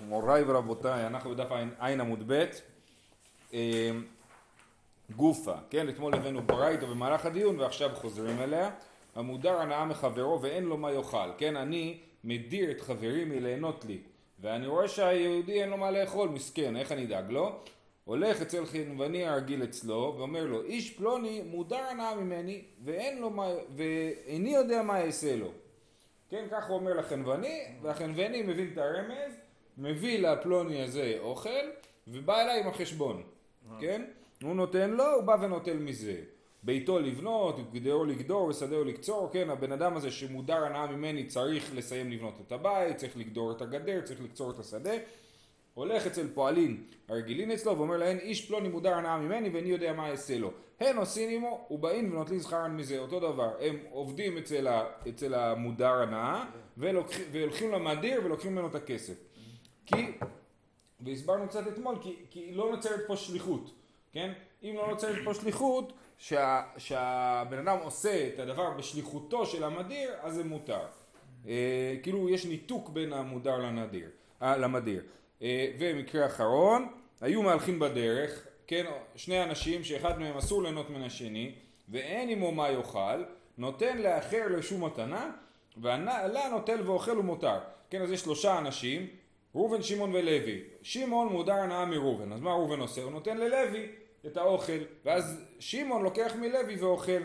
מוריי ורבותיי, אנחנו בדף עין עמוד ב', אה, גופה, כן? אתמול הבאנו ברייתא במהלך הדיון ועכשיו חוזרים אליה. המודר הנאה מחברו ואין לו מה יאכל, כן? אני מדיר את חברי מליהנות לי, ואני רואה שהיהודי אין לו מה לאכול, מסכן, איך אני אדאג לו? הולך אצל חנווני הרגיל אצלו ואומר לו, איש פלוני מודר הנאה ממני ואין לו מה, ואיני יודע מה אעשה לו. כן, כך הוא אומר לחנווני, והחנווני מבין את הרמז מביא לפלוני הזה אוכל, ובא אליי עם החשבון, כן? הוא נותן לו, הוא בא ונוטל מזה. ביתו לבנות, גדרו לגדור ושדהו לקצור, כן, הבן אדם הזה שמודר הנאה ממני צריך לסיים לבנות את הבית, צריך לגדור את הגדר, צריך לקצור את השדה. הולך אצל פועלים הרגילים אצלו ואומר להם איש פלוני מודר הנאה ממני ואיני יודע מה אעשה לו. הן עושים עמו ובאים ונוטלים שכרן מזה, אותו דבר, הם עובדים אצל, ה, אצל המודר הנאה והולכים למדיר ולוקחים ממנו את הכסף. כי, והסברנו קצת אתמול, כי, כי לא נוצרת פה שליחות, כן? אם לא נוצרת פה שליחות, שה, שהבן אדם עושה את הדבר בשליחותו של המדיר, אז זה מותר. אה, כאילו יש ניתוק בין המודר לנדיר, אה, למדיר. אה, ומקרה אחרון, היו מהלכים בדרך, כן, שני אנשים שאחד מהם אסור ליהנות מן השני, ואין עמו מה יאכל, נותן לאחר לשום מתנה, ועלה נוטל ואוכל ומותר. כן, אז יש שלושה אנשים, ראובן, שמעון ולוי. שמעון מודר הנאה מראובן, אז מה ראובן עושה? הוא נותן ללוי את האוכל, ואז שמעון לוקח מלוי ואוכל.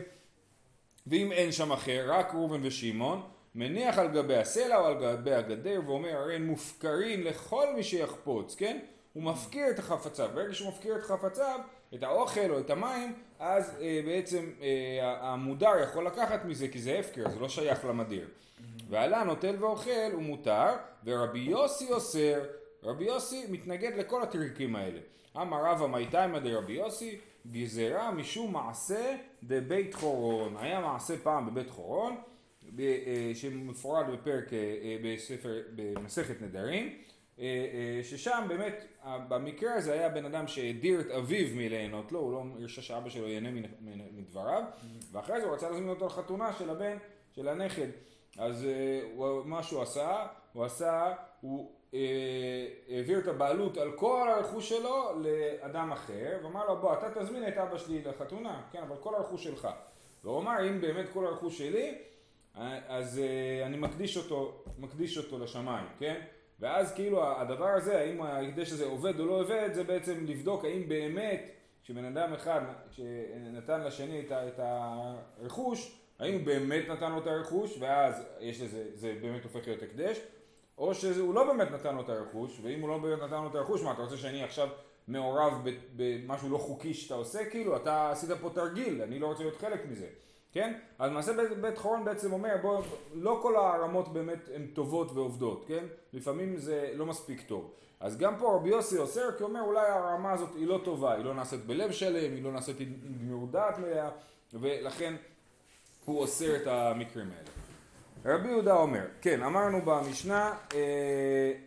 ואם אין שם אחר, רק ראובן ושמעון, מניח על גבי הסלע או על גבי הגדר ואומר הרי הם מופקרים לכל מי שיחפוץ, כן? הוא מפקיר את החפציו. ברגע שהוא מפקיר את חפציו, את האוכל או את המים, אז אה, בעצם אה, המודר יכול לקחת מזה כי זה הפקר, זה לא שייך למדיר. ועלה נוטל ואוכל הוא מותר, ורבי יוסי אוסר, רבי יוסי מתנגד לכל הטריקים האלה. אמר רבא מייתיימא דרבי יוסי, גזירה משום מעשה דבית חורון. היה מעשה פעם בבית חורון, אה, שמפורט בפרק, אה, אה, בספר, במסכת נדרים, ששם באמת, במקרה הזה היה בן אדם שהדיר את אביו מליהנות לו, הוא לא הרשה שאבא שלו ייהנה מדבריו, ואחרי זה הוא רצה להזמין אותו לחתונה של הבן, של הנכד. אז הוא, מה שהוא עשה, הוא עשה, הוא אה, העביר את הבעלות על כל הרכוש שלו לאדם אחר, ואמר לו בוא אתה תזמין את אבא שלי לחתונה, כן אבל כל הרכוש שלך. והוא אמר אם באמת כל הרכוש שלי, אז אה, אני מקדיש אותו, מקדיש אותו לשמיים, כן? ואז כאילו הדבר הזה, האם ההקדש הזה עובד או לא עובד, זה בעצם לבדוק האם באמת כשבן אדם אחד שנתן לשני את הרכוש, האם הוא באמת נתן לו את הרכוש ואז יש לזה, זה באמת הופך להיות הקדש, או שהוא לא באמת נתן לו את הרכוש, ואם הוא לא באמת נתן לו את הרכוש, מה אתה רוצה שאני עכשיו מעורב במשהו לא חוקי שאתה עושה? כאילו, אתה עשית פה תרגיל, אני לא רוצה להיות חלק מזה. כן? אז מעשה בית, בית חורון בעצם אומר, בוא, לא כל הרמות באמת הן טובות ועובדות, כן? לפעמים זה לא מספיק טוב. אז גם פה רבי יוסי אוסר, כי אומר אולי הרמה הזאת היא לא טובה, היא לא נעשית בלב שלם, היא לא נעשית עם גמירות דעת מלאה, ולכן הוא אוסר את המקרים האלה. רבי יהודה אומר, כן, אמרנו במשנה, אה,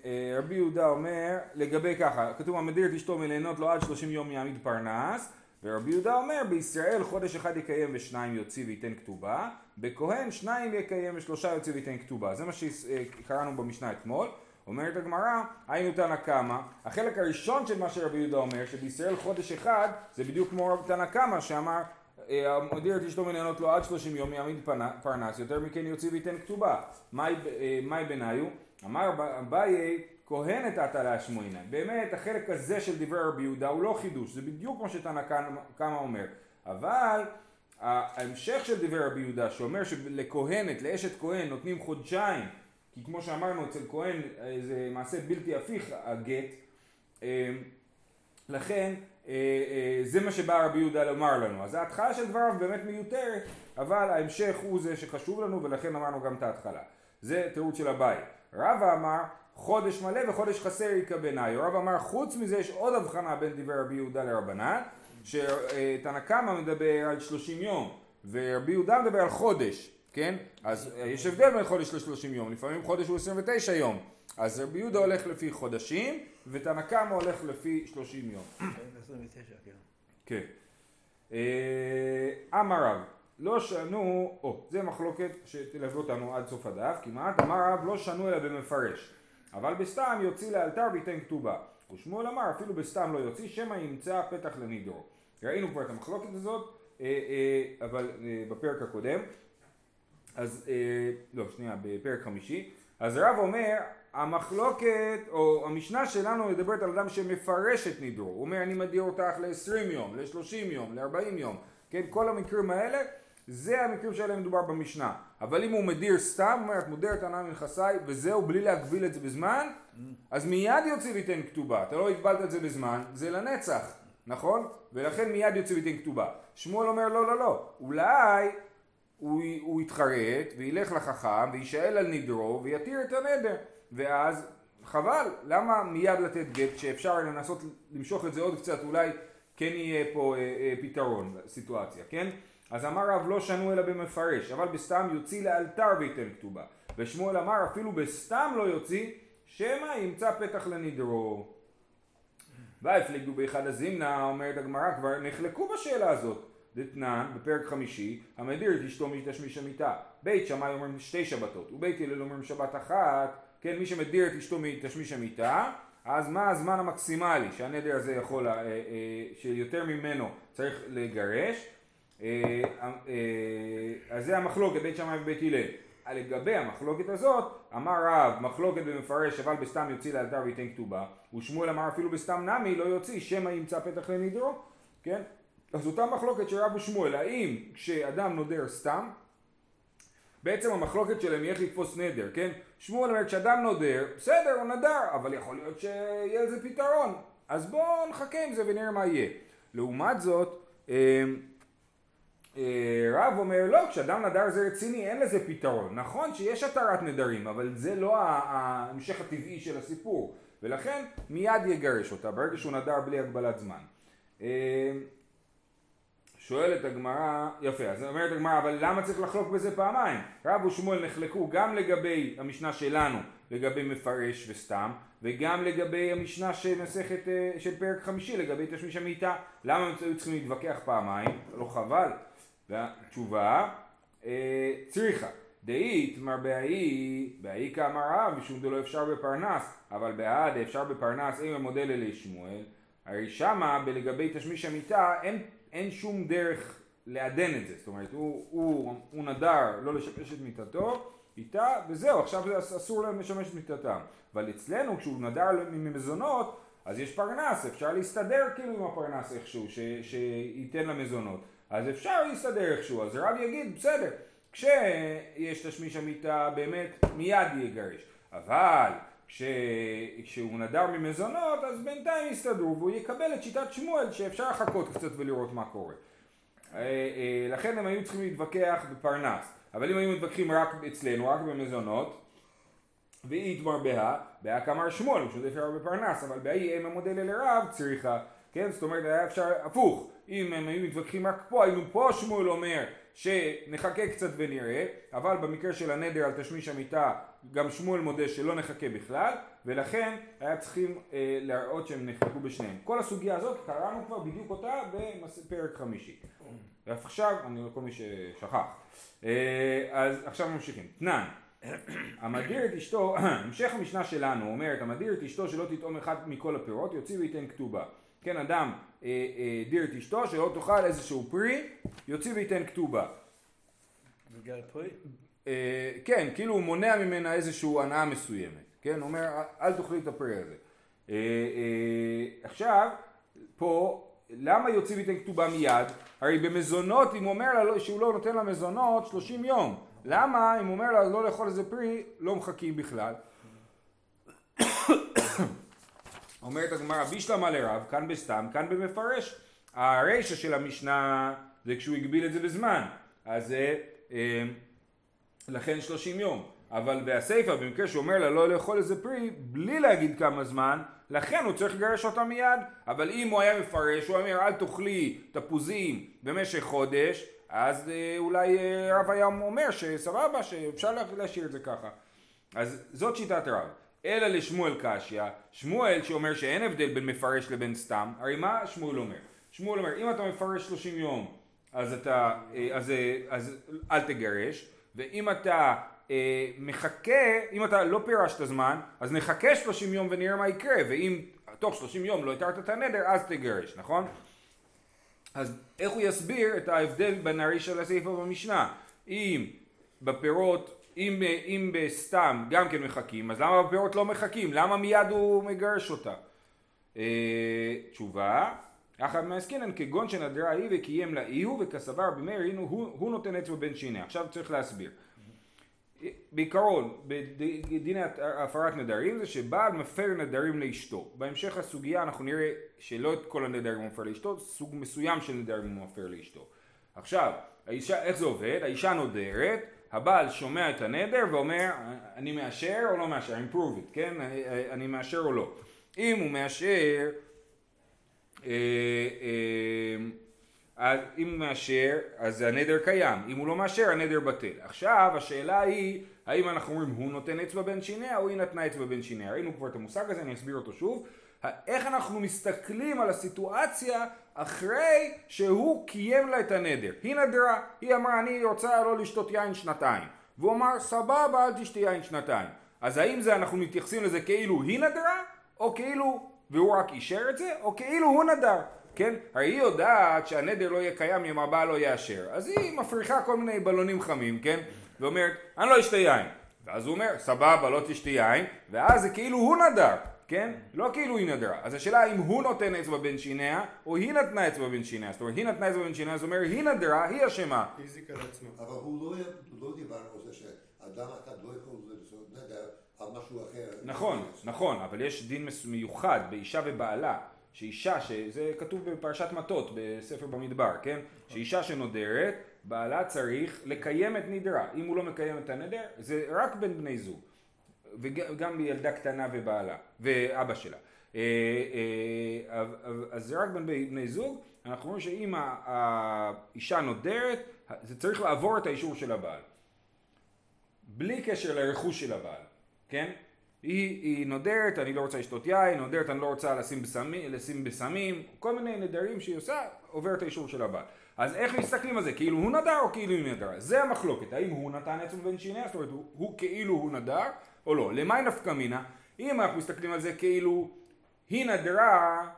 אה, רבי יהודה אומר, לגבי ככה, כתוב המדיר את אשתו מליהנות לו עד שלושים יום יעמיד פרנס, ורבי יהודה אומר, בישראל חודש אחד יקיים ושניים יוציא וייתן כתובה, בכהן שניים יקיים ושלושה יוציא וייתן כתובה. זה מה שקראנו במשנה אתמול. אומרת הגמרא, היינו תנא קמא, החלק הראשון של מה שרבי יהודה אומר, שבישראל חודש אחד, זה בדיוק כמו תנא קמא שאמר, המדיר את אשתו מנהנות לו עד שלושים יום יעמיד פרנס, יותר מכן יוציא וייתן כתובה. מאי אה, בניו? אמר אביי כהנת עתה להשמועינא. באמת החלק הזה של דברי רבי יהודה הוא לא חידוש, זה בדיוק כמו שתנא קמא אומר. אבל ההמשך של דברי רבי יהודה שאומר שלכהנת, לאשת כהן נותנים חודשיים, כי כמו שאמרנו אצל כהן זה מעשה בלתי הפיך הגט, אה, לכן אה, אה, זה מה שבא רבי יהודה לומר לנו. אז ההתחלה של דבריו באמת מיותרת, אבל ההמשך הוא זה שחשוב לנו ולכן אמרנו גם את ההתחלה. זה תירוץ של הבית. רבא אמר חודש מלא וחודש חסר יקבנאי. רב אמר חוץ מזה יש עוד הבחנה בין דברי רבי יהודה לרבנן, שתנא קמא מדבר על שלושים יום ורבי יהודה מדבר על חודש, כן? אז יש הבדל בין חודש לשלושים יום, לפעמים חודש הוא עשרים ותשע יום. אז רבי יהודה הולך לפי חודשים ותנא קמא הולך לפי שלושים יום. כן. אה, אמר רב לא שנו, או, זה מחלוקת שתלווה אותנו עד סוף הדף, כמעט אמר רב לא שנו אלא במפרש. אבל בסתם יוציא לאלתר וייתן כתובה. ושמואל אמר אפילו בסתם לא יוציא שמא ימצא פתח לנידרו. ראינו כבר את המחלוקת הזאת, אה, אה, אבל אה, בפרק הקודם, אז לא שנייה בפרק חמישי, אז רב אומר המחלוקת או המשנה שלנו מדברת על אדם שמפרש את נידרו, הוא אומר אני מדיר אותך ל-20 יום, ל-30 יום, ל-40 יום, כן כל המקרים האלה זה המקרים שעליהם מדובר במשנה. אבל אם הוא מדיר סתם, אומר, את מודרת הנאה מנכסיי, וזהו, בלי להגביל את זה בזמן, אז מיד יוציא ויתן כתובה. אתה לא הגבלת את זה בזמן, זה לנצח, נכון? ולכן מיד יוציא ויתן כתובה. שמואל אומר, לא, לא, לא. אולי הוא, הוא יתחרט, וילך לחכם, ויישאל על נדרו, ויתיר את הנדר. ואז חבל, למה מיד לתת גט, כשאפשר לנסות למשוך את זה עוד קצת, אולי כן יהיה פה אה, אה, פתרון לסיטואציה, כן? אז אמר רב לא שנו אלא במפרש, אבל בסתם יוציא לאלתר וייתן כתובה. ושמואל אמר אפילו בסתם לא יוציא, שמא ימצא פתח לנדרו. והפליגו באחד הזימנה, אומרת הגמרא, כבר נחלקו בשאלה הזאת. דתנן, בפרק חמישי, המדיר את אשתו מתשמיש המיטה. בית שמאי אומרים שתי שבתות, ובית הלל אומרים שבת אחת. כן, מי שמדיר את אשתו מתשמיש המיטה, אז מה הזמן המקסימלי שהנדר הזה יכול, אה, אה, שיותר ממנו צריך לגרש? אה, אה, אז זה המחלוקת בית שמאי ובית הלל. לגבי המחלוקת הזאת, אמר רב, מחלוקת במפרש אבל בסתם יוציא לאלתר וייתן כתובה, ושמואל אמר אפילו בסתם נמי לא יוציא, שמא ימצא פתח לנדרו, כן? אז אותה מחלוקת של רב ושמואל, האם כשאדם נודר סתם, בעצם המחלוקת שלהם היא איך לתפוס נדר, כן? שמואל אומר כשאדם נודר, בסדר הוא נדר, אבל יכול להיות שיהיה לזה פתרון, אז בואו נחכה עם זה ונראה מה יהיה. לעומת זאת, אה, אה, רב אומר לא, כשאדם נדר זה רציני אין לזה פתרון. נכון שיש התרת נדרים, אבל זה לא ההמשך הטבעי של הסיפור, ולכן מיד יגרש אותה ברגע שהוא נדר בלי הגבלת זמן. אה, שואלת הגמרא, יפה, אז אומרת הגמרא, אבל למה צריך לחלוק בזה פעמיים? רב ושמואל נחלקו גם לגבי המשנה שלנו, לגבי מפרש וסתם, וגם לגבי המשנה של מסכת, אה, של פרק חמישי, לגבי תשמיש המיטה. למה הם היו צריכים להתווכח פעמיים? לא חבל? והתשובה, אה, צריכה. דאית מר בהאי, בהאי כאמר רב, משום דלא אפשר בפרנס, אבל בעד אפשר בפרנס אם המודל אלי שמואל, הרי שמה בלגבי תשמיש המיטה אין, אין שום דרך לעדן את זה, זאת אומרת הוא, הוא, הוא נדר לא לשמש את מיטתו איתה וזהו עכשיו אסור להם לשמש את מיטתם. אבל אצלנו כשהוא נדר ממזונות אז יש פרנס אפשר להסתדר כאילו עם הפרנס איכשהו ש, שייתן למזונות אז אפשר להסתדר איכשהו, אז רב יגיד בסדר, כשיש תשמיש המיטה באמת מיד יגרש, אבל כש... כשהוא נדר ממזונות אז בינתיים יסתדרו והוא יקבל את שיטת שמואל שאפשר לחכות קצת ולראות מה קורה. אה, אה, לכן הם היו צריכים להתווכח בפרנס, אבל אם היו מתווכחים רק אצלנו, רק במזונות, ואי יתמר בה, בה כמר שמואל, פשוט אפשר בפרנס, אבל באי אם המודל אל הרב צריכה, כן, זאת אומרת היה אפשר הפוך, אם הם היו מתווכחים רק פה, היינו פה שמואל אומר שנחכה קצת ונראה, אבל במקרה של הנדר על תשמיש המיטה גם שמואל מודה שלא נחכה בכלל, ולכן היה צריכים אה, להראות שהם נחלקו בשניהם. כל הסוגיה הזאת קראנו כבר בדיוק אותה בפרק חמישי. ועכשיו, אני רואה כל מי ששכח. אה, אז עכשיו ממשיכים. תנן, המדיר את אשתו, המשך המשנה שלנו אומרת, המדיר את אשתו שלא תטעום אחד מכל הפירות, יוציא וייתן כתובה. כן, אדם אה, אה, דיר את אשתו שלא תאכל איזשהו פרי, יוציא וייתן כתובה. בגלל פרי? אה, כן, כאילו הוא מונע ממנה איזושהי הנאה מסוימת. כן, הוא אומר אל תאכלי את הפרי הזה. אה, אה, עכשיו, פה, למה יוציא וייתן כתובה מיד? הרי במזונות, אם הוא אומר לה לא, שהוא לא נותן לה מזונות 30 יום. למה אם הוא אומר לה לא לאכול איזה פרי, לא מחכים בכלל? אומרת הגמרא בישלמה לרב, כאן בסתם, כאן במפרש. הרישא של המשנה זה כשהוא הגביל את זה בזמן, אז זה אה, לכן 30 יום. אבל בהסיפא, במקרה שהוא אומר לה לא לאכול איזה פרי, בלי להגיד כמה זמן, לכן הוא צריך לגרש אותה מיד. אבל אם הוא היה מפרש, הוא אומר אל תאכלי תפוזים במשך חודש, אז אה, אולי אה, רב היה אומר שסבבה, שאפשר להשאיר את זה ככה. אז זאת שיטת רב. אלא לשמואל קשיא, שמואל שאומר שאין הבדל בין מפרש לבין סתם, הרי מה שמואל אומר? שמואל אומר אם אתה מפרש 30 יום אז אתה, אה, אז, אז אל תגרש, ואם אתה אה, מחכה, אם אתה לא פירשת זמן, אז נחכה 30 יום ונראה מה יקרה, ואם תוך 30 יום לא התרת את הנדר, אז תגרש, נכון? אז איך הוא יסביר את ההבדל בין הריש של הסעיף במשנה? אם בפירות, אם, אם בסתם גם כן מחכים, אז למה בפירות לא מחכים? למה מיד הוא מגרש אותה? אה, תשובה, אחת מעסקינן כגון שנדרה היא וקיים לה אי הוא וכסבר רבי מאיר הנה הוא, הוא נותן אצבע בין שיניה. עכשיו צריך להסביר. בעיקרון, בדיני הפרת נדרים זה שבעל מפר נדרים לאשתו. בהמשך הסוגיה אנחנו נראה שלא את כל הנדרים הוא מפר לאשתו, סוג מסוים של נדרים הוא מפר לאשתו. עכשיו, האישה, איך זה עובד? האישה נודרת, הבעל שומע את הנדר ואומר אני מאשר או לא מאשר, I'm prove it, כן? אני מאשר או לא. אם הוא מאשר אה, אה, אז אם הוא מאשר, אז הנדר קיים, אם הוא לא מאשר, הנדר בטל. עכשיו, השאלה היא, האם אנחנו אומרים הוא נותן אצבע בין שיניה, או היא נתנה אצבע בין שיניה. ראינו כבר את המושג הזה, אני אסביר אותו שוב. איך אנחנו מסתכלים על הסיטואציה אחרי שהוא קיים לה את הנדר. היא נדרה, היא אמרה אני רוצה לא לשתות יין שנתיים. והוא אמר סבבה אל תשתי יין שנתיים. אז האם זה אנחנו מתייחסים לזה כאילו היא נדרה, או כאילו, והוא רק אישר את זה, או כאילו הוא נדר. כן? הרי היא יודעת שהנדר לא יהיה קיים אם הבעל לא יאשר. אז היא מפריחה כל מיני בלונים חמים, כן? ואומרת, אני לא אשתה יין. ואז הוא אומר, סבבה, לא תשתה יין, ואז זה כאילו הוא נדר, כן? לא כאילו היא נדרה. אז השאלה אם הוא נותן אצבע בין שיניה, או היא נתנה אצבע בין שיניה. זאת אומרת, היא נתנה אצבע בין שיניה, זאת אומרת, היא נדרה, היא אשמה. אבל הוא לא, לא דיבר על זה שאדם אחד לא יכול לעשות נדר על משהו אחר. נכון, נכון, אבל יש דין מיוחד באישה ובעלה. שאישה, שזה כתוב בפרשת מטות בספר במדבר, כן? שאישה שנודרת, בעלה צריך לקיים את נדרה. אם הוא לא מקיים את הנדר, זה רק בין בני זוג. וגם בילדה קטנה ובעלה, ואבא שלה. אה, אה, אז זה רק בין בני זוג, אנחנו רואים שאם האישה נודרת, זה צריך לעבור את האישור של הבעל. בלי קשר לרכוש של הבעל, כן? היא, היא נודרת, אני לא רוצה לשתות יין, נודרת, אני לא רוצה לשים בסמים, לשים בסמים, כל מיני נדרים שהיא עושה, עובר את האישור של הבעל. אז איך מסתכלים על זה? כאילו הוא נדר או כאילו היא נדרה? זה המחלוקת, האם הוא נתן עצמו בין שיניה, זאת אומרת הוא, הוא כאילו הוא נדר או לא. למי נפקא מינה? אם אנחנו מסתכלים על זה כאילו היא נדרה,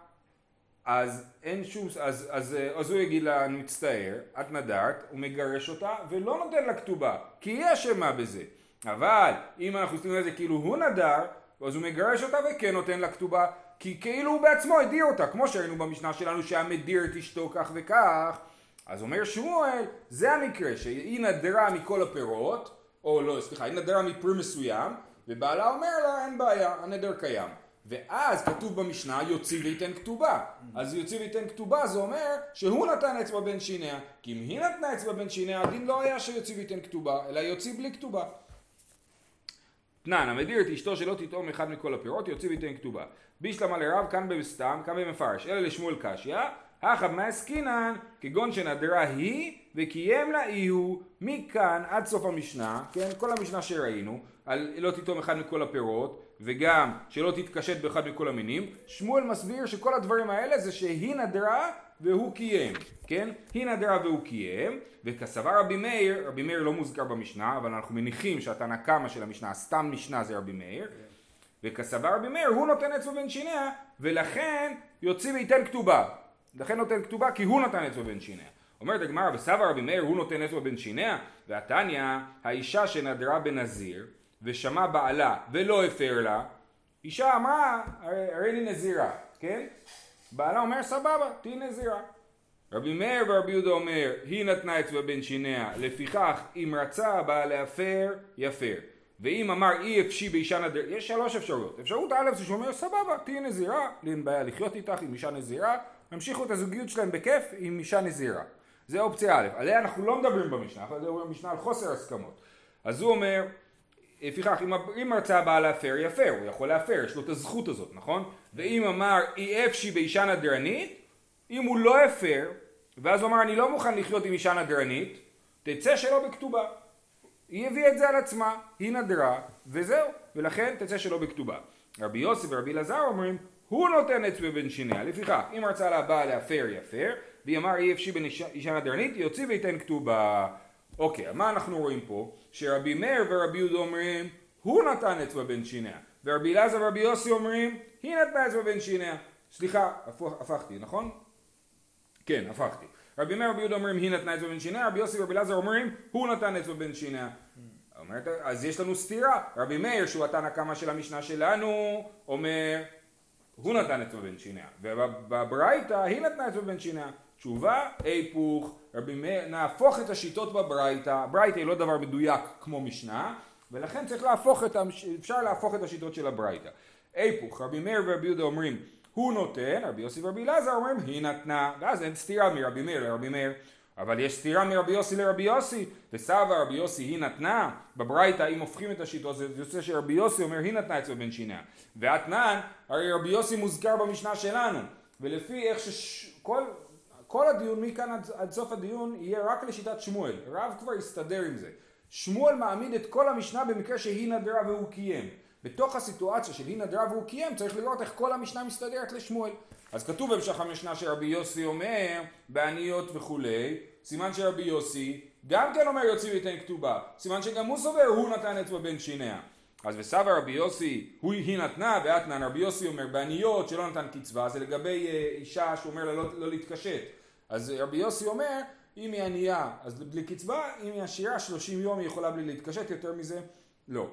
אז אין שום, אז, אז, אז הוא יגיד לה אני מצטער, את נדרת, הוא מגרש אותה ולא נותן לה כתובה, כי היא אשמה בזה. אבל אם אנחנו מסתכלים על זה כאילו הוא נדר, אז הוא מגרש אותה וכן נותן לה כתובה, כי כאילו הוא בעצמו הדיר אותה, כמו שראינו במשנה שלנו שהיה מדיר את אשתו כך וכך, אז אומר שמואל, זה המקרה, שהיא נדרה מכל הפירות, או לא, סליחה, היא נדרה מפרי מסוים, ובעלה אומר לה, אין בעיה, הנדר קיים. ואז כתוב במשנה יוציא וייתן כתובה. אז יוציא וייתן כתובה זה אומר שהוא נתן אצבע בין שיניה. כי אם היא נתנה אצבע בין שיניה הדין לא היה שיוציא וייתן כתובה, אלא יוציא בלי כתובה. תנן, המדיר את אשתו שלא תטעום אחד מכל הפירות, יוציא וייתן כתובה. בישלמה לרב, כאן בסתם, כאן במפרש. אלא לשמואל קשיא, הכא מעסקינן, כגון שנדרה היא, וקיים לה אי הוא, מכאן עד סוף המשנה, כן, כל המשנה שראינו, על לא תטעום אחד מכל הפירות, וגם שלא תתקשט באחד מכל המינים, שמואל מסביר שכל הדברים האלה זה שהיא נדרה והוא קיים, כן? היא נדרה והוא קיים, וכסבר רבי מאיר, רבי מאיר לא מוזכר במשנה, אבל אנחנו מניחים שהתנא קמא של המשנה, סתם משנה זה רבי מאיר, וכסבר רבי מאיר הוא נותן אצבע בין שיניה, ולכן יוציא וייתן כתובה. לכן נותן כתובה כי הוא נתן אצבע בין שיניה. אומרת הגמרא, וסבר רבי מאיר הוא נותן אצבע בין שיניה, והתניא, האישה שנדרה בנזיר, ושמע בעלה ולא הפר לה, אישה אמרה, הרי אני נזירה, כן? בעלה אומר סבבה, תהי נזירה. רבי מאיר ורבי יהודה אומר, היא נתנה אצבע בין שיניה, לפיכך אם רצה הבעל להפר, יפר. ואם אמר אי אפשי באישה נדר, יש שלוש אפשרויות. אפשרות א' זה שהוא אומר סבבה, תהיי נזירה, אין בעיה לחיות איתך עם אישה נזירה, המשיכו את הזוגיות שלהם בכיף עם אישה נזירה. זה אופציה א', עליה אנחנו לא מדברים במשנה, אנחנו מדברים במשנה על חוסר הסכמות. אז הוא אומר, לפיכך אם, אם רצה הבעל להפר יפר, הוא יכול להפר, יש לו את הזכות הזאת, נכון? ואם אמר אי אפשי באישה נדרנית, אם הוא לא הפר, ואז הוא אמר אני לא מוכן לחיות עם אישה נדרנית, תצא שלא בכתובה. היא הביאה את זה על עצמה, היא נדרה, וזהו, ולכן תצא שלא בכתובה. רבי יוסף ורבי אלעזר אומרים, הוא נותן אצבע בין שיניה, לפיכך, אם רצה לבעל להפר יפר, ואם אמר אי אפשי בין אישה נדרנית, יוציא וייתן כתובה. אוקיי, מה אנחנו רואים פה? שרבי מאיר ורבי יהודה אומרים, הוא נתן אצבע בין שיניה. ורבי אלעזר ורבי יוסי אומרים, היא נתנה אצבע בין שיניה. סליחה, הפכתי, נכון? כן, הפכתי. רבי מאיר ורבי יהודה אומרים, היא נתנה אצבע בין שיניה, רבי יוסי ורבי אלעזר אומרים, הוא נתן אצבע בין שיניה. אומרת, אז יש לנו סתירה. רבי מאיר, שהוא התנא קמא של המשנה שלנו, אומר, הוא נתן אצבע בין שיניה. ובברייתא, היא נתנה אצבע בין שיניה. תשובה, היפוך, רבי מאיר, נהפוך את השיטות בברייתא, ברייתא היא לא דבר מדויק כמו משנה, ולכן צריך להפוך את, המש- אפשר להפוך את השיטות של הברייתא. היפוך, רבי מאיר ורבי יהודה אומרים, הוא נותן, רבי יוסי ורבי אלעזר אומרים, היא נתנה, ואז אין סתירה מרבי מאיר לרבי מאיר. אבל יש סתירה מרבי יוסי לרבי יוסי, וסבא רבי יוסי היא נתנה, בברייתא אם הופכים את השיטות זה יוצא שרבי יוסי אומר היא נתנה אצלו בן שיניה, ואתנן הרי רבי יוסי מוזכר במשנה שלנו, ולפי איך שכל כל הדיון מכאן עד, עד סוף הדיון יהיה רק לשיטת שמואל, רב כבר יסתדר עם זה, שמואל מעמיד את כל המשנה במקרה שהיא נדרה והוא קיים, בתוך הסיטואציה של היא נדרה והוא קיים צריך לראות איך כל המשנה מסתדרת לשמואל אז כתוב בהמשך המשנה שרבי יוסי אומר בעניות וכולי, סימן שרבי יוסי גם כן אומר יוציא ויתן כתובה, סימן שגם הוא סובר הוא נתן אצבע בין שיניה. אז וסבא רבי יוסי, הוא היא נתנה ואתנן רבי יוסי אומר בעניות שלא נתן קצבה, זה לגבי אה, אישה שהוא אומר לה לא, לא להתקשט. אז רבי יוסי אומר אם היא ענייה אז בלי קצבה, אם היא עשירה 30 יום היא יכולה בלי להתקשט, יותר מזה לא.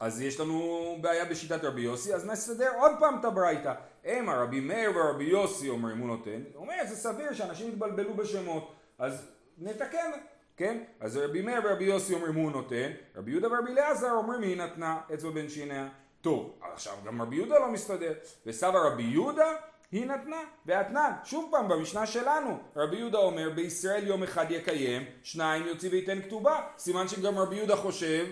אז יש לנו בעיה בשיטת רבי יוסי, אז נסדר עוד פעם את הברייתא. המה רבי מאיר ורבי יוסי אומרים הוא נותן, הוא אומר זה סביר שאנשים יתבלבלו בשמות, אז נתקן, כן? אז רבי מאיר ורבי יוסי אומרים הוא נותן, רבי יהודה ורבי אליעזר אומרים היא נתנה אצבע בין שיניה. טוב, עכשיו גם רבי יהודה לא מסתדר, וסבא רבי יהודה היא נתנה ואתנן. שוב פעם במשנה שלנו, רבי יהודה אומר בישראל יום אחד יקיים, שניים יוציא וייתן כתובה, סימן שגם רבי יהודה חושב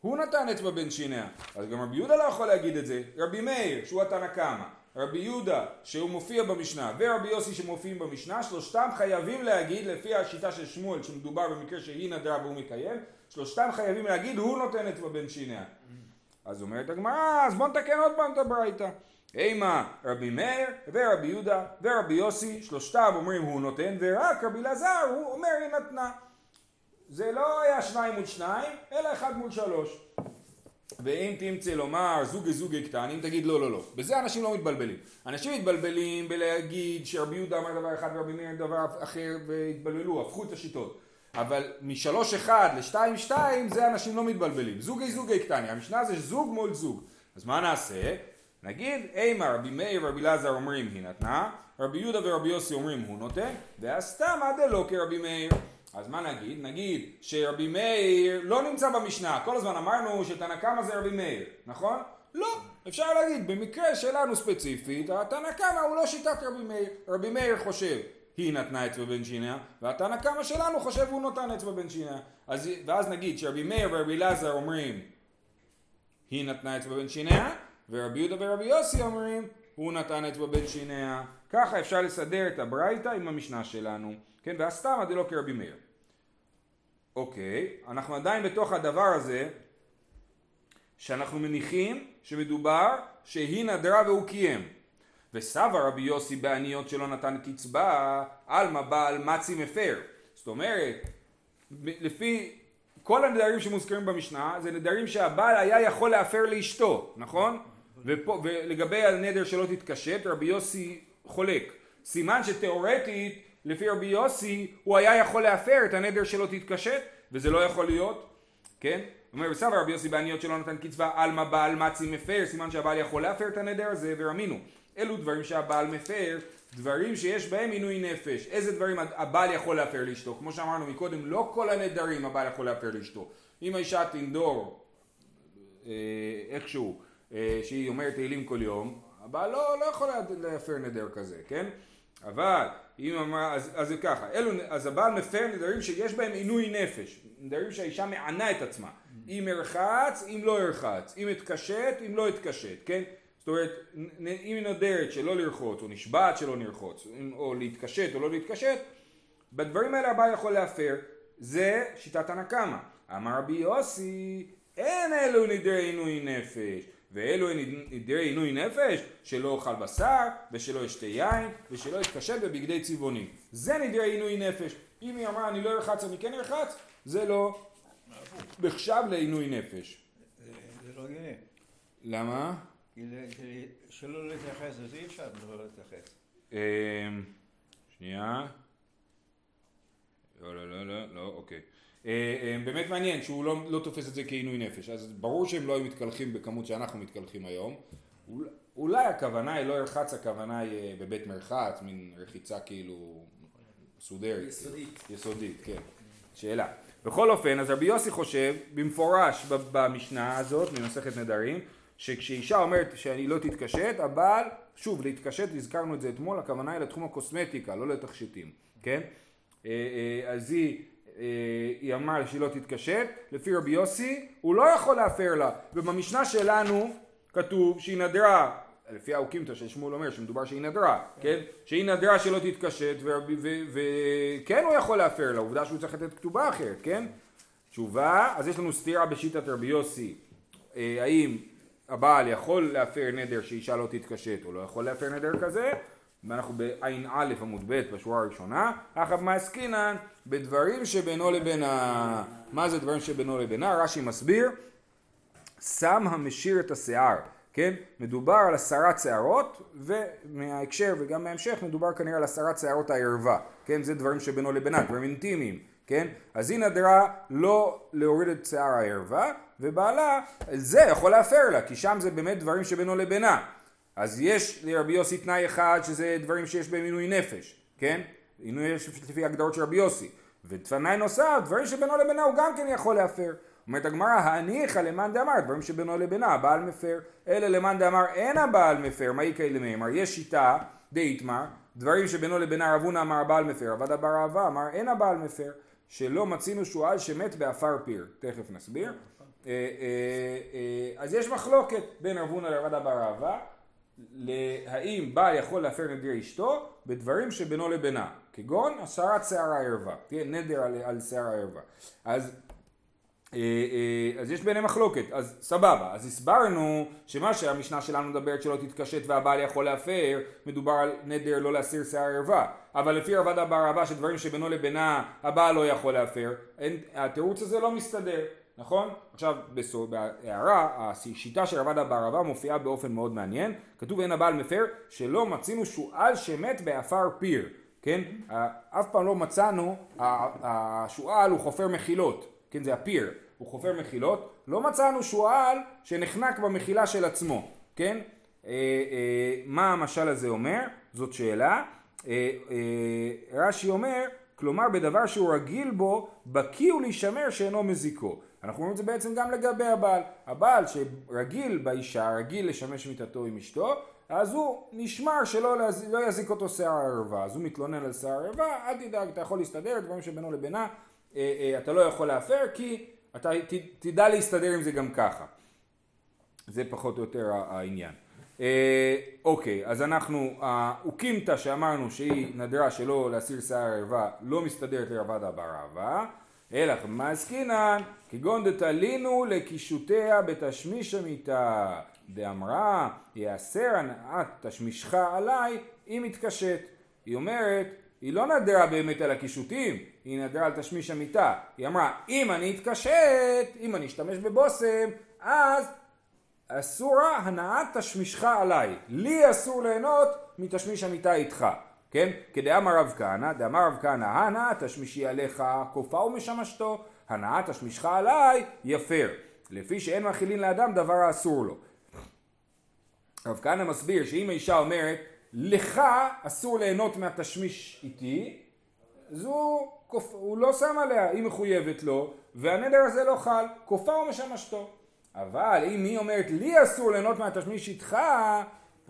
הוא נתן אצבע בין שיניה, אז גם רבי יהודה לא יכול להגיד את זה, רבי מאיר שהוא התנא קמא, רבי יהודה שהוא מופיע במשנה ורבי יוסי שמופיעים במשנה, שלושתם חייבים להגיד לפי השיטה של שמואל שמדובר במקרה שהיא נדרה והוא מקיים, שלושתם חייבים להגיד הוא נותן אצבע בין שיניה. אז אומרת הגמרא, אז בוא נתקן עוד פעם את הברייתא. אימה רבי מאיר ורבי יהודה ורבי יוסי, שלושתם אומרים הוא נותן, ורק רבי אלעזר הוא אומר היא נתנה. זה לא היה שניים מול שניים, אלא אחד מול שלוש. ואם תמצא לומר זוגי זוגי קטן, אם תגיד לא לא לא, בזה אנשים לא מתבלבלים. אנשים מתבלבלים בלהגיד שרבי יהודה אמר דבר אחד ורבי מאיר דבר אחר והתבלבלו, הפכו את השיטות. אבל משלוש אחד לשתיים שתיים זה אנשים לא מתבלבלים. זוגי זוגי קטני, המשנה זה זוג מול זוג. אז מה נעשה? נגיד אימה רבי מאיר ורבי אלעזר אומרים היא נתנה, רבי יהודה ורבי יוסי אומרים הוא נותן, והסתמא דלא כרבי מאיר. אז מה נגיד? נגיד שרבי מאיר לא נמצא במשנה, כל הזמן אמרנו שתנא קמא זה רבי מאיר, נכון? לא, אפשר להגיד במקרה שלנו ספציפית, התנא קמא הוא לא שיטת רבי מאיר, רבי מאיר חושב היא נתנה אצבע בין שיניה, והתנא קמא שלנו חושב הוא נותן אצבע בין שיניה, אז, ואז נגיד שרבי מאיר ורבי אלעזר אומרים היא נתנה אצבע בין שיניה, ורבי יהודה ורבי יוסי אומרים הוא נתן אצבע בין שיניה, ככה אפשר לסדר את הברייתא עם המשנה שלנו. כן, והסתמא דלא כרבי מאיר. אוקיי, אנחנו עדיין בתוך הדבר הזה שאנחנו מניחים שמדובר שהיא נדרה והוא קיים. וסבא רבי יוסי בעניות שלא נתן קצבה, עלמא בעל מצי מפר. זאת אומרת, לפי כל הנדרים שמוזכרים במשנה, זה נדרים שהבעל היה יכול להפר לאשתו, נכון? ופה, ולגבי הנדר שלא תתקשט, רבי יוסי חולק. סימן שתאורטית לפי רבי יוסי הוא היה יכול להפר את הנדר שלא תתקשט וזה לא יכול להיות, כן? אומר בסבא רבי יוסי בעניות שלא נתן קצבה עלמא בעל מצי מפר, סימן שהבעל יכול להפר את הנדר הזה ורמינו. אלו דברים שהבעל מפר, דברים שיש בהם עינוי נפש. איזה דברים הבעל יכול להפר לאשתו? כמו שאמרנו מקודם, לא כל הנדרים הבעל יכול להפר לאשתו. אם האישה תנדור אה, איכשהו, שהיא אומרת תהילים כל יום, הבעל לא, לא יכול להפר נדר כזה, כן? אבל אם אמר, אז, אז זה ככה, אלו, אז הבעל מפר נדרים שיש בהם עינוי נפש, נדרים שהאישה מענה את עצמה, אם ארחץ, אם לא ארחץ, אם אתקשט, אם לא אתקשט, כן? זאת אומרת, אם היא נודרת שלא לרחוץ, או נשבעת שלא נרחוץ, או להתקשט או לא להתקשט, בדברים האלה הבעל יכול להפר, זה שיטת הנקמה. אמר רבי יוסי, אין אלו נדרי עינוי נפש. ואלו נדרי עינוי נפש, שלא אוכל בשר, ושלא ישתה יין, ושלא יתקשט בבגדי צבעונים. זה נדרי עינוי נפש. אם היא אמרה אני לא ארחץ אני כן ארחץ, זה לא נחשב לעינוי נפש. זה לא הגיוני. למה? שלא להתייחס, אז אי אפשר לא להתייחס. אמ, שנייה. לא, לא, לא, לא, לא, אוקיי. אה, אה, באמת מעניין שהוא לא, לא תופס את זה כעינוי נפש, אז ברור שהם לא היו מתקלחים בכמות שאנחנו מתקלחים היום. אול- אולי הכוונה היא לא ירחץ, הכוונה היא אה, בבית מרחץ, מין רחיצה כאילו מסודרת. יסודית. יסודית, כן. שאלה. בכל אופן, אז רבי יוסי חושב במפורש במשנה הזאת, ממסכת נדרים, שכשאישה אומרת שאני לא תתקשט, הבעל, שוב, להתקשט, הזכרנו את זה אתמול, הכוונה היא לתחום הקוסמטיקה, לא לתכשיטים, כן? אז היא, היא אמרה שהיא לא תתקשט, לפי רבי יוסי, הוא לא יכול להפר לה, ובמשנה שלנו כתוב שהיא נדרה, לפי האוקימתא של שמואל אומר שמדובר שהיא נדרה, כן? שהיא נדרה שלא תתקשט, וכן הוא יכול להפר לה, עובדה שהוא צריך לתת כתובה אחרת, כן? תשובה, אז יש לנו סתירה בשיטת רבי יוסי, אה, האם הבעל יכול להפר נדר שאישה לא תתקשט או לא יכול להפר נדר כזה, ואנחנו בע"א עמוד ב' בשורה הראשונה, אחאב מה עסקינן בדברים שבינו לבינה, מה זה דברים שבינו לבינה? רש"י מסביר, שם המשיר את השיער, כן? מדובר על הסרת שערות, ומההקשר וגם בהמשך מדובר כנראה על הסרת שערות הערווה, כן? זה דברים שבינו לבינה, דברים אינטימיים, כן? אז היא נדרה לא להוריד את שיער הערווה, ובעלה, זה יכול להפר לה, כי שם זה באמת דברים שבינו לבינה. אז יש לרבי יוסי תנאי אחד שזה דברים שיש בהם עינוי נפש, כן? עינוי נפש לפי הגדרות של רבי יוסי. ותנאי נוסף, דברים שבינו לבינה הוא גם כן יכול להפר. אומרת הגמרא, הניחא למאן דאמר, דברים שבינו לבינה, הבעל מפר, אלא למאן דאמר אין הבעל מפר, מה איכא למימר, יש שיטה דאיתמר, דברים שבינו לבינה רבונה אמר הבעל מפר, עבד הבר אהבה אמר אין הבעל מפר, שלא מצינו שועל שמת בעפר פיר, תכף נסביר. אה, אה, אה, אז יש מחלוקת בין רבונה לרבד הבר אהבה, להאם בעל יכול להפר נדר אשתו בדברים שבינו לבינה, כגון הסרת שיער הערווה, תהיה נדר על, על שיער הערווה. אז, אה, אה, אז יש ביניהם מחלוקת, אז סבבה, אז הסברנו שמה שהמשנה שלנו מדברת שלא תתקשט והבעל יכול להפר, מדובר על נדר לא להסיר שיער ערווה, אבל לפי רבד הבר אהבה שדברים שבינו לבינה הבעל לא יכול להפר, אין, התירוץ הזה לא מסתדר. נכון? עכשיו בסוד, בהערה, השיטה של רבד הבר אהבה מופיעה באופן מאוד מעניין, כתוב אין הבעל מפר שלא מצינו שועל שמת בעפר פיר, כן? אף פעם לא מצאנו, השועל הוא חופר מחילות, כן זה הפיר, הוא חופר מחילות, לא מצאנו שועל שנחנק במחילה של עצמו, כן? אה, אה, מה המשל הזה אומר? זאת שאלה. אה, אה, רש"י אומר, כלומר בדבר שהוא רגיל בו, בקיא הוא להישמר שאינו מזיקו. אנחנו רואים את זה בעצם גם לגבי הבעל. הבעל שרגיל באישה, רגיל לשמש מיטתו עם אשתו, אז הוא נשמר שלא. לא יזיק אותו שיער הערווה. אז הוא מתלונן על שיער הערווה, אל תדאג, אתה יכול להסתדר, דברים שבינו לבינה, אה, אה, אתה לא יכול להפר, כי אתה ת, תדע להסתדר עם זה גם ככה. זה פחות או יותר העניין. אה, אוקיי, אז אנחנו, האוקימתא שאמרנו שהיא נדרה שלא להסיר שיער הערווה, לא מסתדרת לרבד הבר אהבה. אלא מה עסקינן? כגון דתלינו לקישוטיה בתשמיש המיטה דאמרה יאסר הנעת תשמישך עליי אם יתקשט. היא אומרת, היא לא נדרה באמת על הקישוטים, היא נדרה על תשמיש המיטה. היא אמרה, אם אני אתקשט, אם אני אשתמש בבושם, אז אסורה הנעת תשמישך עליי. לי אסור ליהנות מתשמיש המיטה איתך. כן? כדאמר רב כהנא, דאמר רב כהנא, הנאה תשמישי עליך כופה ומשמשתו, הנאה תשמישך עליי יפר. לפי שאין מאכילין לאדם דבר האסור לו. רב כהנא מסביר שאם האישה אומרת, לך אסור ליהנות מהתשמיש איתי, אז כופ... הוא לא שם עליה, היא מחויבת לו, והנדר הזה לא חל, כופה ומשמשתו. אבל אם היא אומרת, לי אסור ליהנות מהתשמיש איתך,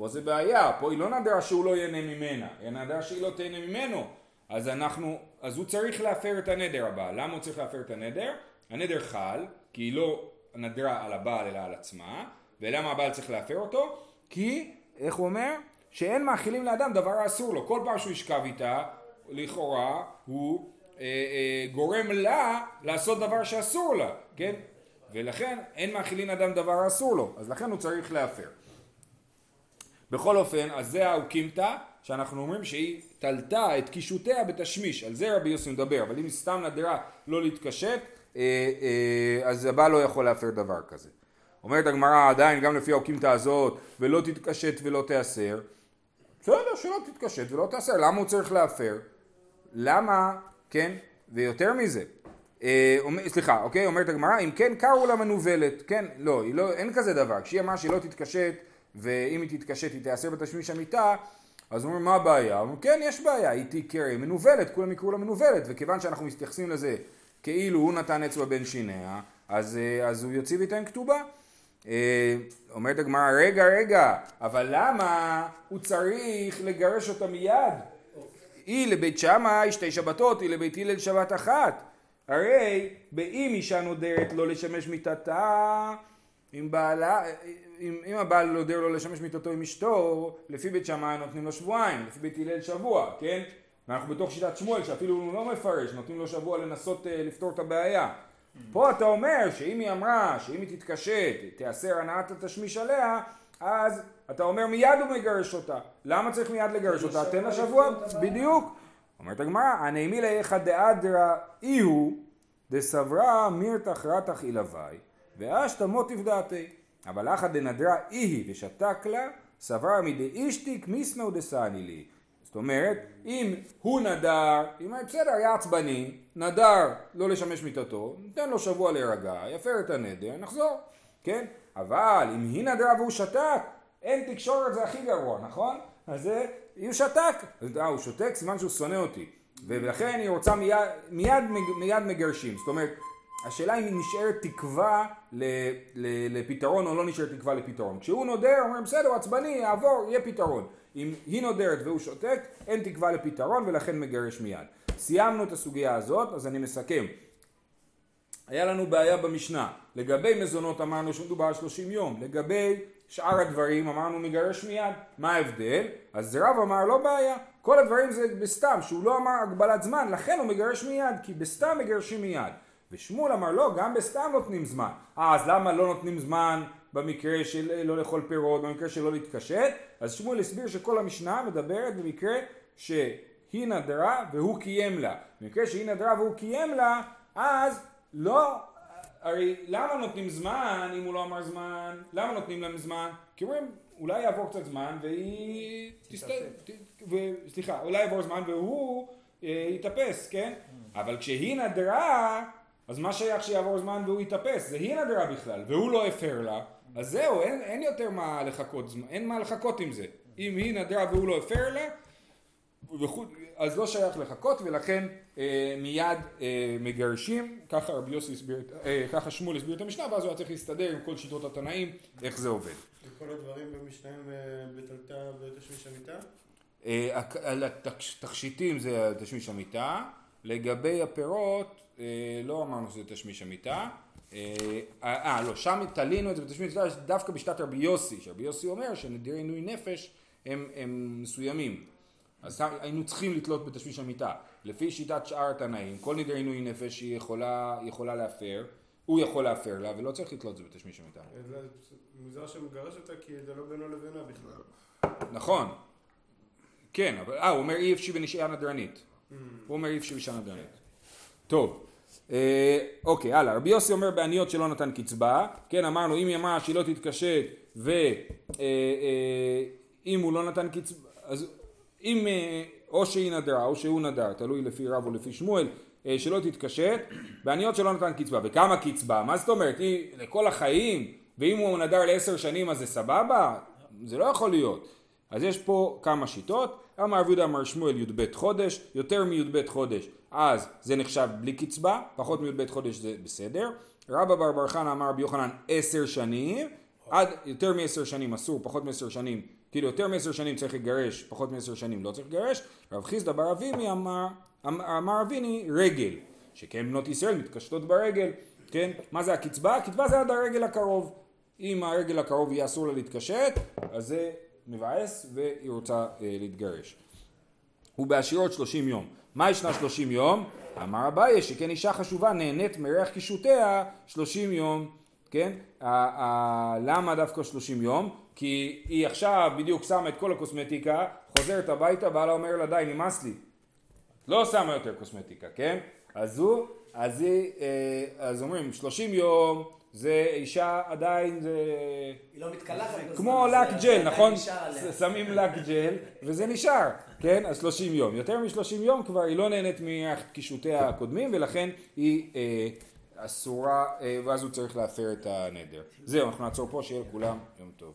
פה זה בעיה, פה היא לא נדרה שהוא לא ייהנה ממנה, היא נדרה שהיא לא תהנה ממנו. אז אנחנו, אז הוא צריך להפר את הנדר הבא. למה הוא צריך להפר את הנדר? הנדר חל, כי היא לא נדרה על הבעל אלא על עצמה, ולמה הבעל צריך להפר אותו? כי, איך הוא אומר? שאין מאכילים לאדם דבר האסור לו. כל פעם שהוא ישכב איתה, לכאורה, הוא אה, אה, גורם לה לעשות דבר שאסור לה, כן? ולכן אין מאכילים לאדם דבר האסור לו, אז לכן הוא צריך להפר. בכל אופן, אז זה האוקימתא, שאנחנו אומרים שהיא תלתה את קישותיה בתשמיש, על זה רבי יוסי מדבר, אבל אם היא סתם נדרה לא להתקשט, אה, אה, אז הבעל לא יכול להפר דבר כזה. אומרת הגמרא עדיין גם לפי האוקימתא הזאת ולא תתקשט ולא תיאסר. בסדר שלא תתקשט ולא תיאסר. למה הוא צריך להפר? למה כן? ויותר מזה אה, סליחה אוקיי? אומרת הגמרא אם כן קרו לה מנוולת. כן לא, לא אין כזה דבר. כשהיא אמרה שהיא לא תתקשט ואם היא תתקשט היא תיאסר בתשמיש המיטה אז אומרים מה הבעיה? אומרים כן יש בעיה היא תקרא מנוולת כולם יקראו לה מנוולת וכיוון שאנחנו מתייחסים לזה כאילו הוא נתן אצבע בין שיניה אז, אה, אז הוא יוציא ויתן כתובה אה, אומרת הגמרא, רגע, רגע, אבל למה הוא צריך לגרש אותה מיד? היא לבית שמאי שתי שבתות, היא לבית הלל שבת אחת. הרי באם אישה נודרת לא לשמש מיתתה, אם, בעלה, אם, אם הבעל נודר לא לשמש מיתתו עם אשתו, לפי בית שמאי נותנים לו שבועיים, לפי בית הלל שבוע, כן? ואנחנו בתוך שיטת שמואל שאפילו הוא לא מפרש, נותנים לו שבוע לנסות אה, לפתור את הבעיה. פה אתה אומר שאם היא אמרה שאם היא תתקשט תיאסר הנעת התשמיש עליה אז אתה אומר מיד הוא מגרש אותה למה צריך מיד לגרש אותה? תן לה שבוע בדיוק אומרת הגמרא הנעימי לאיכא דאדרא אי הוא דסברה מירתח רתח אילווי ואשתא מוטיב דעתי אבל אחא דנדרה אי היא ושתק לה סברה מדאישתיק מיסמאו דסני לי זאת אומרת, אם הוא נדר, אם בסדר, היה עצבני, נדר לא לשמש מיתתו, ניתן לו שבוע להירגע, יפר את הנדר, נחזור, כן? אבל אם היא נדרה והוא שתק, אין תקשורת זה הכי גרוע, נכון? אז זה, הוא שתק, אה, הוא שותק, סימן שהוא שונא אותי, ולכן היא רוצה מיד, מיד, מיד מגרשים, זאת אומרת, השאלה אם נשארת תקווה לפתרון או לא נשארת תקווה לפתרון. כשהוא נודר, אומרים בסדר, הוא עצבני, יעבור, יהיה פתרון. אם היא נודרת והוא שותק, אין תקווה לפתרון ולכן מגרש מיד. סיימנו את הסוגיה הזאת, אז אני מסכם. היה לנו בעיה במשנה. לגבי מזונות אמרנו שמדובר על 30 יום. לגבי שאר הדברים אמרנו מגרש מיד. מה ההבדל? אז רב אמר לא בעיה. כל הדברים זה בסתם, שהוא לא אמר הגבלת זמן, לכן הוא מגרש מיד, כי בסתם מגרשים מיד. ושמואל אמר לא, גם בסתם נותנים זמן. אה, אז למה לא נותנים זמן במקרה של אה, לא לאכול פירות, במקרה של לא להתקשט? אז שמואל הסביר שכל המשנה מדברת במקרה שהיא נדרה והוא קיים לה. במקרה שהיא נדרה והוא קיים לה, אז לא, הרי למה נותנים זמן אם הוא לא אמר זמן? למה נותנים להם זמן? כי אומרים, אולי יעבור קצת זמן והיא תסתכל, סליחה, אולי יעבור זמן והוא אה, יתאפס, כן? אבל כשהיא נדרה, אז מה שייך שיעבור זמן והוא יתאפס? זה היא נדרה בכלל, והוא לא הפר לה, אז זהו, אין, אין יותר מה לחכות, אין מה לחכות עם זה. אם היא נדרה והוא לא הפר לה, אז לא שייך לחכות ולכן אה, מיד אה, מגרשים, ככה רבי יוסי הסביר, אה, ככה שמואל הסביר את המשנה ואז הוא היה צריך להסתדר עם כל שיטות התנאים, איך זה עובד. וכל הדברים במשנה הם אה, בטלתה ותשמיש המיטה? אה, על התכשיטים זה תשמיש המיטה, לגבי הפירות אה, לא אמרנו שזה תשמיש המיטה, אה, אה לא שם תלינו את זה בתשמיש המיטה דווקא בשיטת רבי יוסי, שרבי יוסי אומר שנדירי עינוי נפש הם, הם מסוימים, אז היינו צריכים לתלות בתשמיש המיטה, לפי שיטת שאר התנאים כל נדירי עינוי נפש היא יכולה, יכולה להפר, הוא יכול להפר לה ולא צריך לתלות את זה בתשמיש המיטה, זה מוזר שמגרש אותה כי זה לא בינו לבינה בכלל. נכון, כן, אבל אה הוא אומר אי אפשי בנשאיה נדרנית הוא אומר אי אפשר אישה נדרנית. טוב, אה, אוקיי, הלאה. רבי יוסי אומר בעניות שלא נתן קצבה, כן, אמרנו אם היא אמרה שהיא לא תתקשט ואם הוא לא נתן קצבה, אז אם אה, או שהיא נדרה או שהוא נדר, תלוי לפי רב או לפי שמואל, אה, שלא תתקשט, בעניות שלא נתן קצבה. וכמה קצבה? מה זאת אומרת? היא לכל החיים? ואם הוא נדר לעשר שנים אז זה סבבה? זה לא יכול להיות. אז יש פה כמה שיטות, אמר יהודה אמר שמואל י"ב חודש, יותר מי"ב חודש אז זה נחשב בלי קצבה, פחות מי"ב חודש זה בסדר. רבא בר בר חנא אמר רבי יוחנן עשר שנים, עד יותר מעשר שנים אסור, פחות מעשר שנים, כאילו יותר מעשר שנים צריך לגרש, פחות מעשר שנים לא צריך לגרש. רב חיסדא בר אביני אמר, אמר אמר אביני רגל, שכן בנות ישראל מתקשטות ברגל, כן? מה זה הקצבה? הקצבה זה עד הרגל הקרוב. אם הרגל הקרוב יהיה אסור לה להתקשט, אז זה מבאס והיא רוצה אה, להתגרש. הוא בעשירות שלושים יום. מה ישנה שלושים יום? אמר אביי שכן אישה חשובה נהנית מריח קישותיה שלושים יום, כן? ה- ה- למה דווקא שלושים יום? כי היא עכשיו בדיוק שמה את כל הקוסמטיקה, חוזרת הביתה, בעלה אומר לה די נמאס לי, לא שמה יותר קוסמטיקה, כן? אז הוא, אז היא, אה, אז אומרים 30 יום, זה אישה עדיין, זה היא לא מתקלחת כמו לק ג'ל, נכון? שמים לק ג'ל וזה נשאר, כן? אז 30 יום. יותר מ-30 יום כבר היא לא נהנית מקישותיה הקודמים ולכן היא אה, אסורה, אה, ואז הוא צריך להפר את הנדר. זהו, אנחנו נעצור פה, שיהיה לכולם יום טוב.